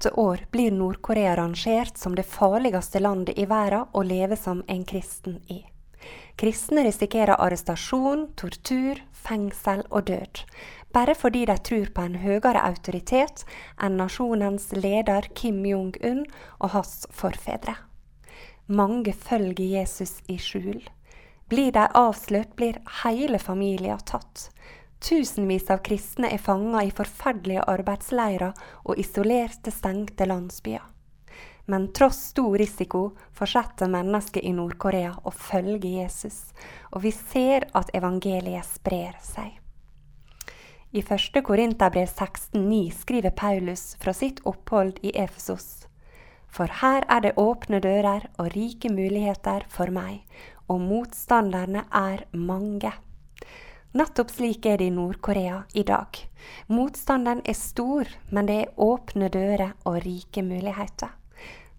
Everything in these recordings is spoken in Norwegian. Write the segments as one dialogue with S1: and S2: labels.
S1: Etter år blir Nord-Korea rangert som det farligste landet i verden å leve som en kristen i. Kristne risikerer arrestasjon, tortur, fengsel og død, bare fordi de tror på en høyere autoritet enn nasjonens leder Kim Jong-un og hans forfedre. Mange følger Jesus i skjul. Blir de avslørt, blir hele familien tatt. Tusenvis av kristne er fanga i forferdelige arbeidsleirer og isolerte, stengte landsbyer. Men tross stor risiko fortsetter mennesker i Nord-Korea å følge Jesus, og vi ser at evangeliet sprer seg. I 1. Korinterbrev 16,9 skriver Paulus fra sitt opphold i Efesos. For her er det åpne dører og rike muligheter for meg, og motstanderne er mange. Nettopp slik er det i Nord-Korea i dag. Motstanden er stor, men det er åpne dører og rike muligheter.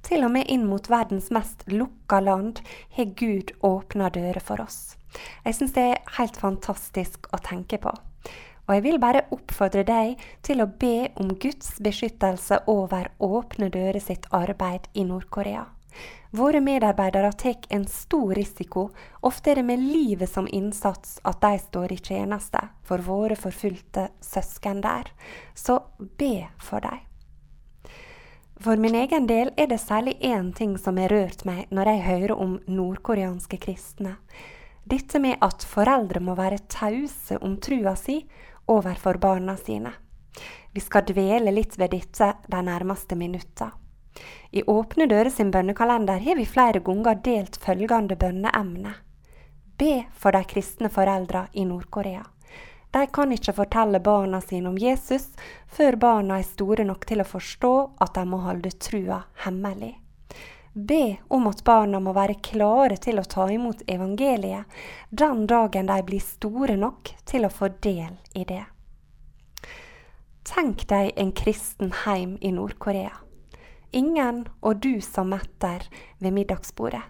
S1: Til og med inn mot verdens mest lukka land har Gud åpna dører for oss. Jeg syns det er helt fantastisk å tenke på. Og jeg vil bare oppfordre deg til å be om Guds beskyttelse over Åpne dører sitt arbeid i Nord-Korea. Våre medarbeidere tar en stor risiko, ofte er det med livet som innsats at de står i tjeneste for våre forfulgte søsken der. Så be for dem. For min egen del er det særlig én ting som har rørt meg når jeg hører om nordkoreanske kristne. Dette med at foreldre må være tause om trua si overfor barna sine. Vi skal dvele litt ved dette de nærmeste minuttene. I Åpne dører sin bønnekalender har vi flere ganger delt følgende bønneemne. Be for de kristne foreldra i Nord-Korea. De kan ikke fortelle barna sine om Jesus før barna er store nok til å forstå at de må holde trua hemmelig. Be om at barna må være klare til å ta imot evangeliet den dagen de blir store nok til å få del i det. Tenk deg en kristen heim i Nord-Korea. Ingen og du som metter ved middagsbordet.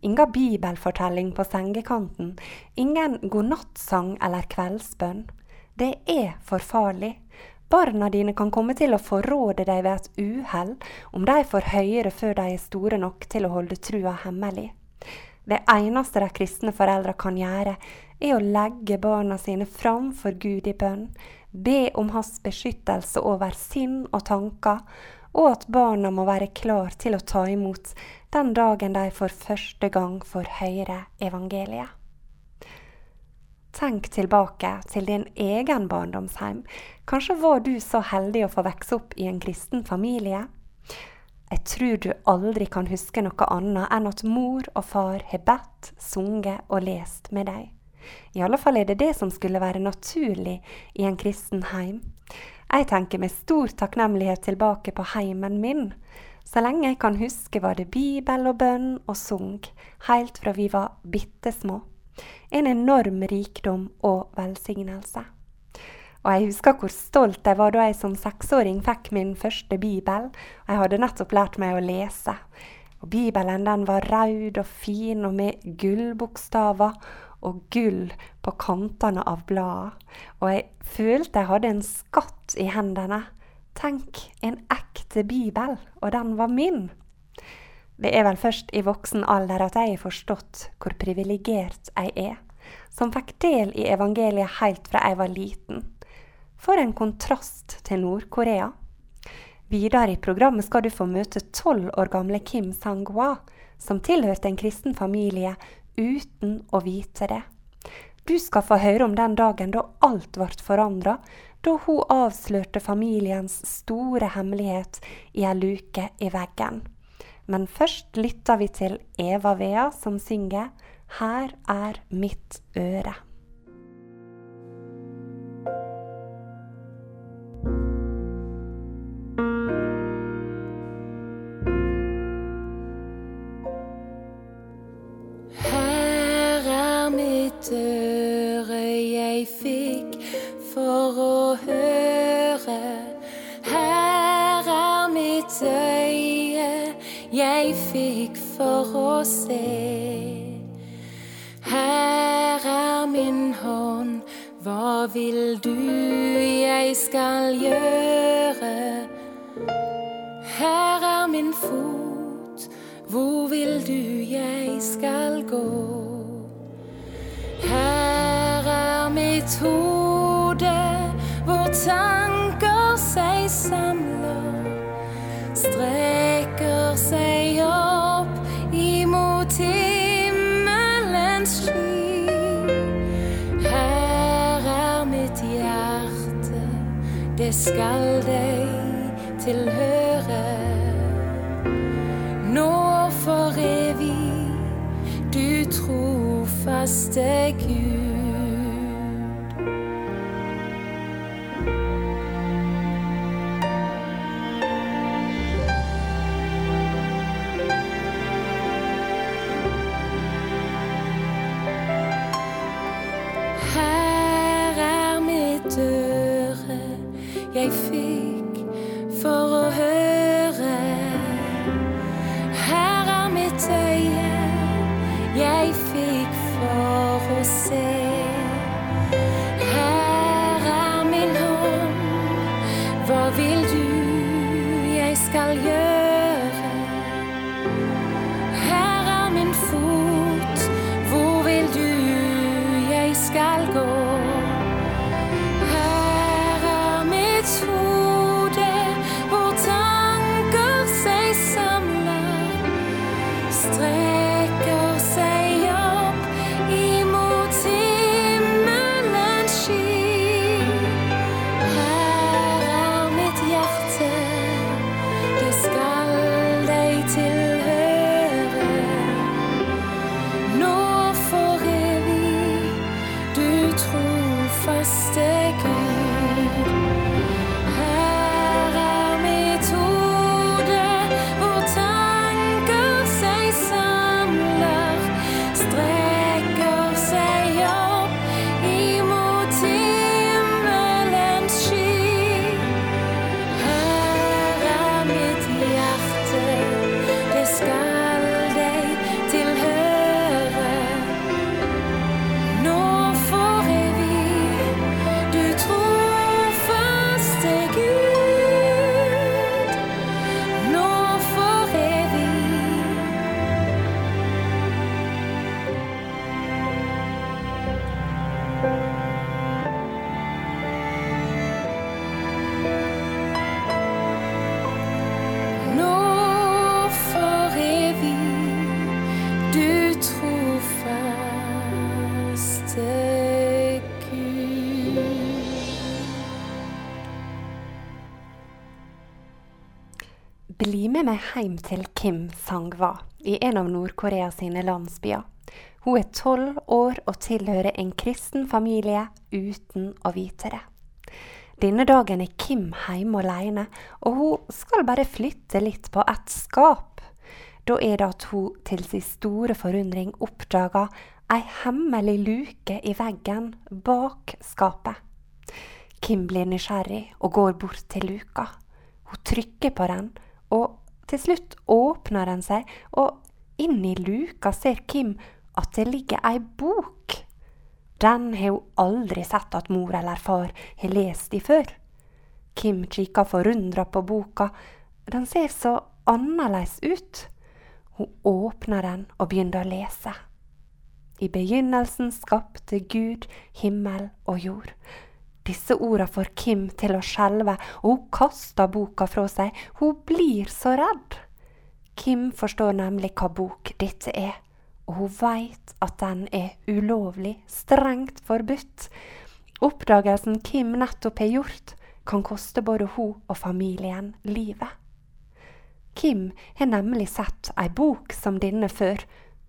S1: Inga bibelfortelling på sengekanten. Ingen godnattsang eller kveldsbønn. Det er for farlig. Barna dine kan komme til å forråde deg ved et uhell om de får høyere før de er store nok til å holde trua hemmelig. Det eneste de kristne foreldre kan gjøre, er å legge barna sine fram for Gud i bønn, be om hans beskyttelse over sinn og tanker, og at barna må være klar til å ta imot den dagen de for første gang får høre evangeliet. Tenk tilbake til din egen barndomsheim. Kanskje var du så heldig å få vokse opp i en kristen familie? Jeg tror du aldri kan huske noe annet enn at mor og far har bedt, sunget og lest med deg. I alle fall er det det som skulle være naturlig i en kristen heim. Jeg tenker med stor takknemlighet tilbake på heimen min. Så lenge jeg kan huske, var det bibel og bønn og sung, helt fra vi var bitte små. En enorm rikdom og velsignelse. Og jeg husker hvor stolt jeg var da jeg som seksåring fikk min første bibel. Jeg hadde nettopp lært meg å lese. Og Bibelen den var rød og fin og med gullbokstaver og gull på kantene av bladene. og jeg følte jeg hadde en skatt i hendene. Tenk, en ekte bibel, og den var min. Det er vel først i voksen alder at jeg har forstått hvor privilegert jeg er, som fikk del i evangeliet helt fra jeg var liten. For en kontrast til Nord-Korea. Videre i programmet skal du få møte tolv år gamle Kim Sang-hwa, som tilhørte en kristen familie uten å vite det. Du skal få høre om den dagen da alt ble forandra, da hun avslørte familiens store hemmelighet i ei luke i veggen. Men først lytter vi til Eva Vea som synger Her er mitt øre.
S2: Fikk for å se. Her er min hånd, hva vil du jeg skal gjøre? Her er min fot, hvor vil du jeg skal gå? Her er mitt hode, hvor tanker seg samler, strekker seg skal deg tilhøre. Nå for evig, du trofaste Gud.
S1: Bli med meg hjem til Kim Sangwa i en av Nord-Korea sine landsbyer. Hun er tolv år og tilhører en kristen familie uten å vite det. Denne dagen er Kim hjemme alene, og hun skal bare flytte litt på et skap. Da er det at hun til sin store forundring oppdager ei hemmelig luke i veggen bak skapet. Kim blir nysgjerrig og går bort til luka. Hun trykker på den, og til slutt åpner den seg, og inni luka ser Kim at det ligger ei bok. Den har hun aldri sett at mor eller far har lest i før. Kim kikker forundra på boka. Den ser så annerledes ut. Hun åpner den og begynner å lese. I begynnelsen skapte Gud himmel og jord. Disse ordene får Kim til å skjelve, og hun kaster boka fra seg. Hun blir så redd. Kim forstår nemlig hva bok dette er, og hun veit at den er ulovlig, strengt forbudt. Oppdagelsen Kim nettopp har gjort, kan koste både hun og familien livet. Kim har nemlig sett ei bok som denne før,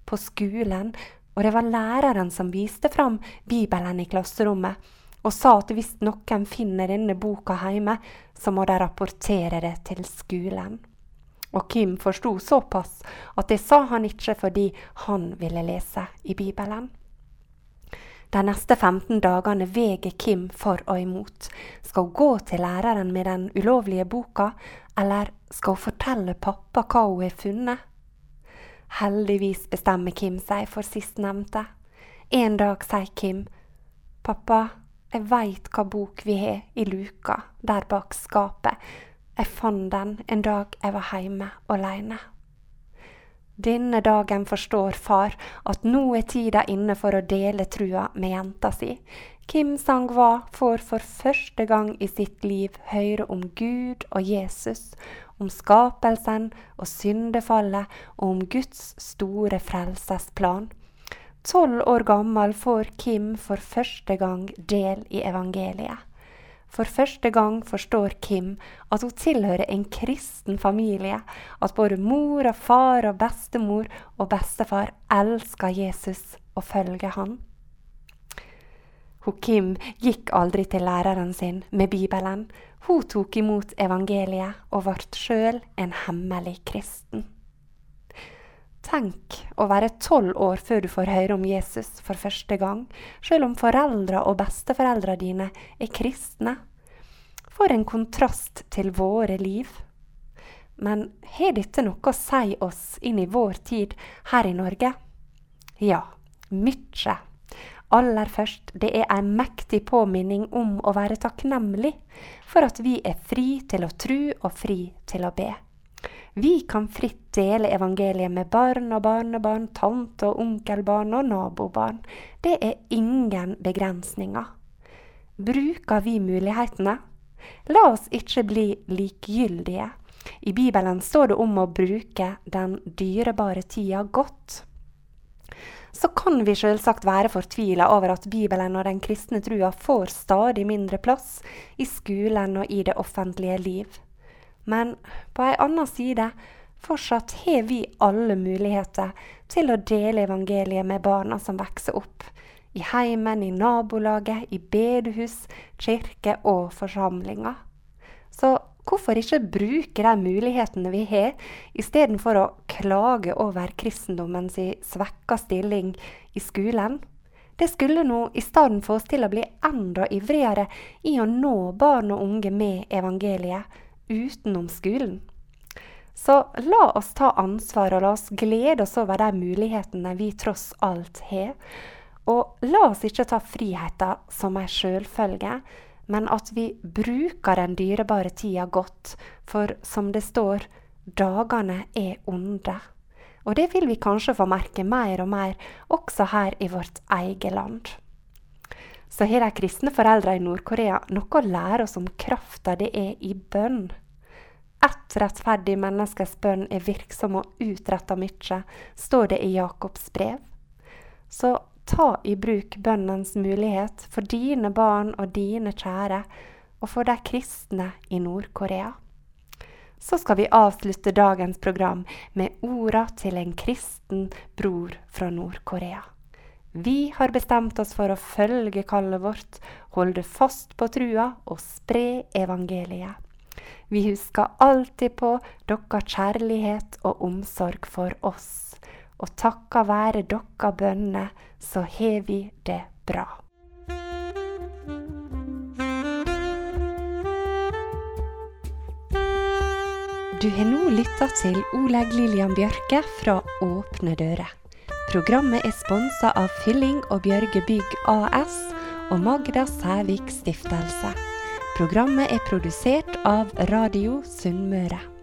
S1: på skolen, og det var læreren som viste fram Bibelen i klasserommet, og sa at hvis noen finner denne boka hjemme, så må de rapportere det til skolen. Og Kim forsto såpass at det sa han ikke fordi han ville lese i Bibelen. De neste 15 dagene veger Kim for og imot. Skal hun gå til læreren med den ulovlige boka, eller skal hun fortelle pappa hva hun har funnet? Heldigvis bestemmer Kim seg for sistnevnte. En dag sier Kim, Pappa, jeg veit hva bok vi har i luka der bak skapet. Jeg fant den en dag jeg var hjemme aleine. Denne dagen forstår far at nå er tida inne for å dele trua med jenta si. Kim Sang-wa får for første gang i sitt liv høre om Gud og Jesus, om skapelsen og syndefallet og om Guds store frelsesplan. Tolv år gammel får Kim for første gang del i evangeliet. For første gang forstår Kim at hun tilhører en kristen familie, at både mor og far og bestemor og bestefar elsker Jesus og følger han. Hun Kim gikk aldri til læreren sin med Bibelen. Hun tok imot evangeliet og ble sjøl en hemmelig kristen. Tenk å være tolv år før du får høre om Jesus for første gang, selv om foreldra og besteforeldra dine er kristne. For en kontrast til våre liv. Men har dette noe å si oss inn i vår tid her i Norge? Ja, mykje. Aller først, det er en mektig påminning om å være takknemlig for at vi er fri til å tru og fri til å be. Vi kan fritt dele evangeliet med barn og barnebarn, tante og onkelbarn og nabobarn. Det er ingen begrensninger. Bruker vi mulighetene? La oss ikke bli likegyldige. I Bibelen står det om å bruke den dyrebare tida godt. Så kan vi selvsagt være fortvila over at Bibelen og den kristne trua får stadig mindre plass i skolen og i det offentlige liv. Men på ei anna side, fortsatt har vi alle muligheter til å dele evangeliet med barna som vokser opp. I heimen, i nabolaget, i bedehus, kirke og forsamlinger. Så hvorfor ikke bruke de mulighetene vi har, istedenfor å klage over kristendommens svekka stilling i skolen? Det skulle nå i stedet få oss til å bli enda ivrigere i å nå barn og unge med evangeliet utenom skolen. Så la oss ta ansvar, og la oss glede oss over de mulighetene vi tross alt har. Og la oss ikke ta friheten som ei sjølfølge, men at vi bruker den dyrebare tida godt. For som det står, dagene er onde. Og det vil vi kanskje få merke mer og mer også her i vårt eget land. Så har de kristne foreldra i Nord-Korea noe å lære oss om krafta det er i bønn. Ett rettferdig menneskes bønn er virksom og utretta mye, står det i Jakobs brev. Så ta i bruk bønnens mulighet for dine barn og dine kjære, og for de kristne i Nord-Korea. Så skal vi avslutte dagens program med orda til en kristen bror fra Nord-Korea. Vi har bestemt oss for å følge kallet vårt, holde fast på trua og spre evangeliet. Vi husker alltid på deres kjærlighet og omsorg for oss. Og takka være deres bønner, så har vi det bra. Du har nå lytta til Oleg Lillian Bjørke fra Åpne dører. Programmet er sponsa av Fylling og Bjørge Bygg AS og Magda Sævik Stiftelse. Programmet er produsert av Radio Sunnmøre.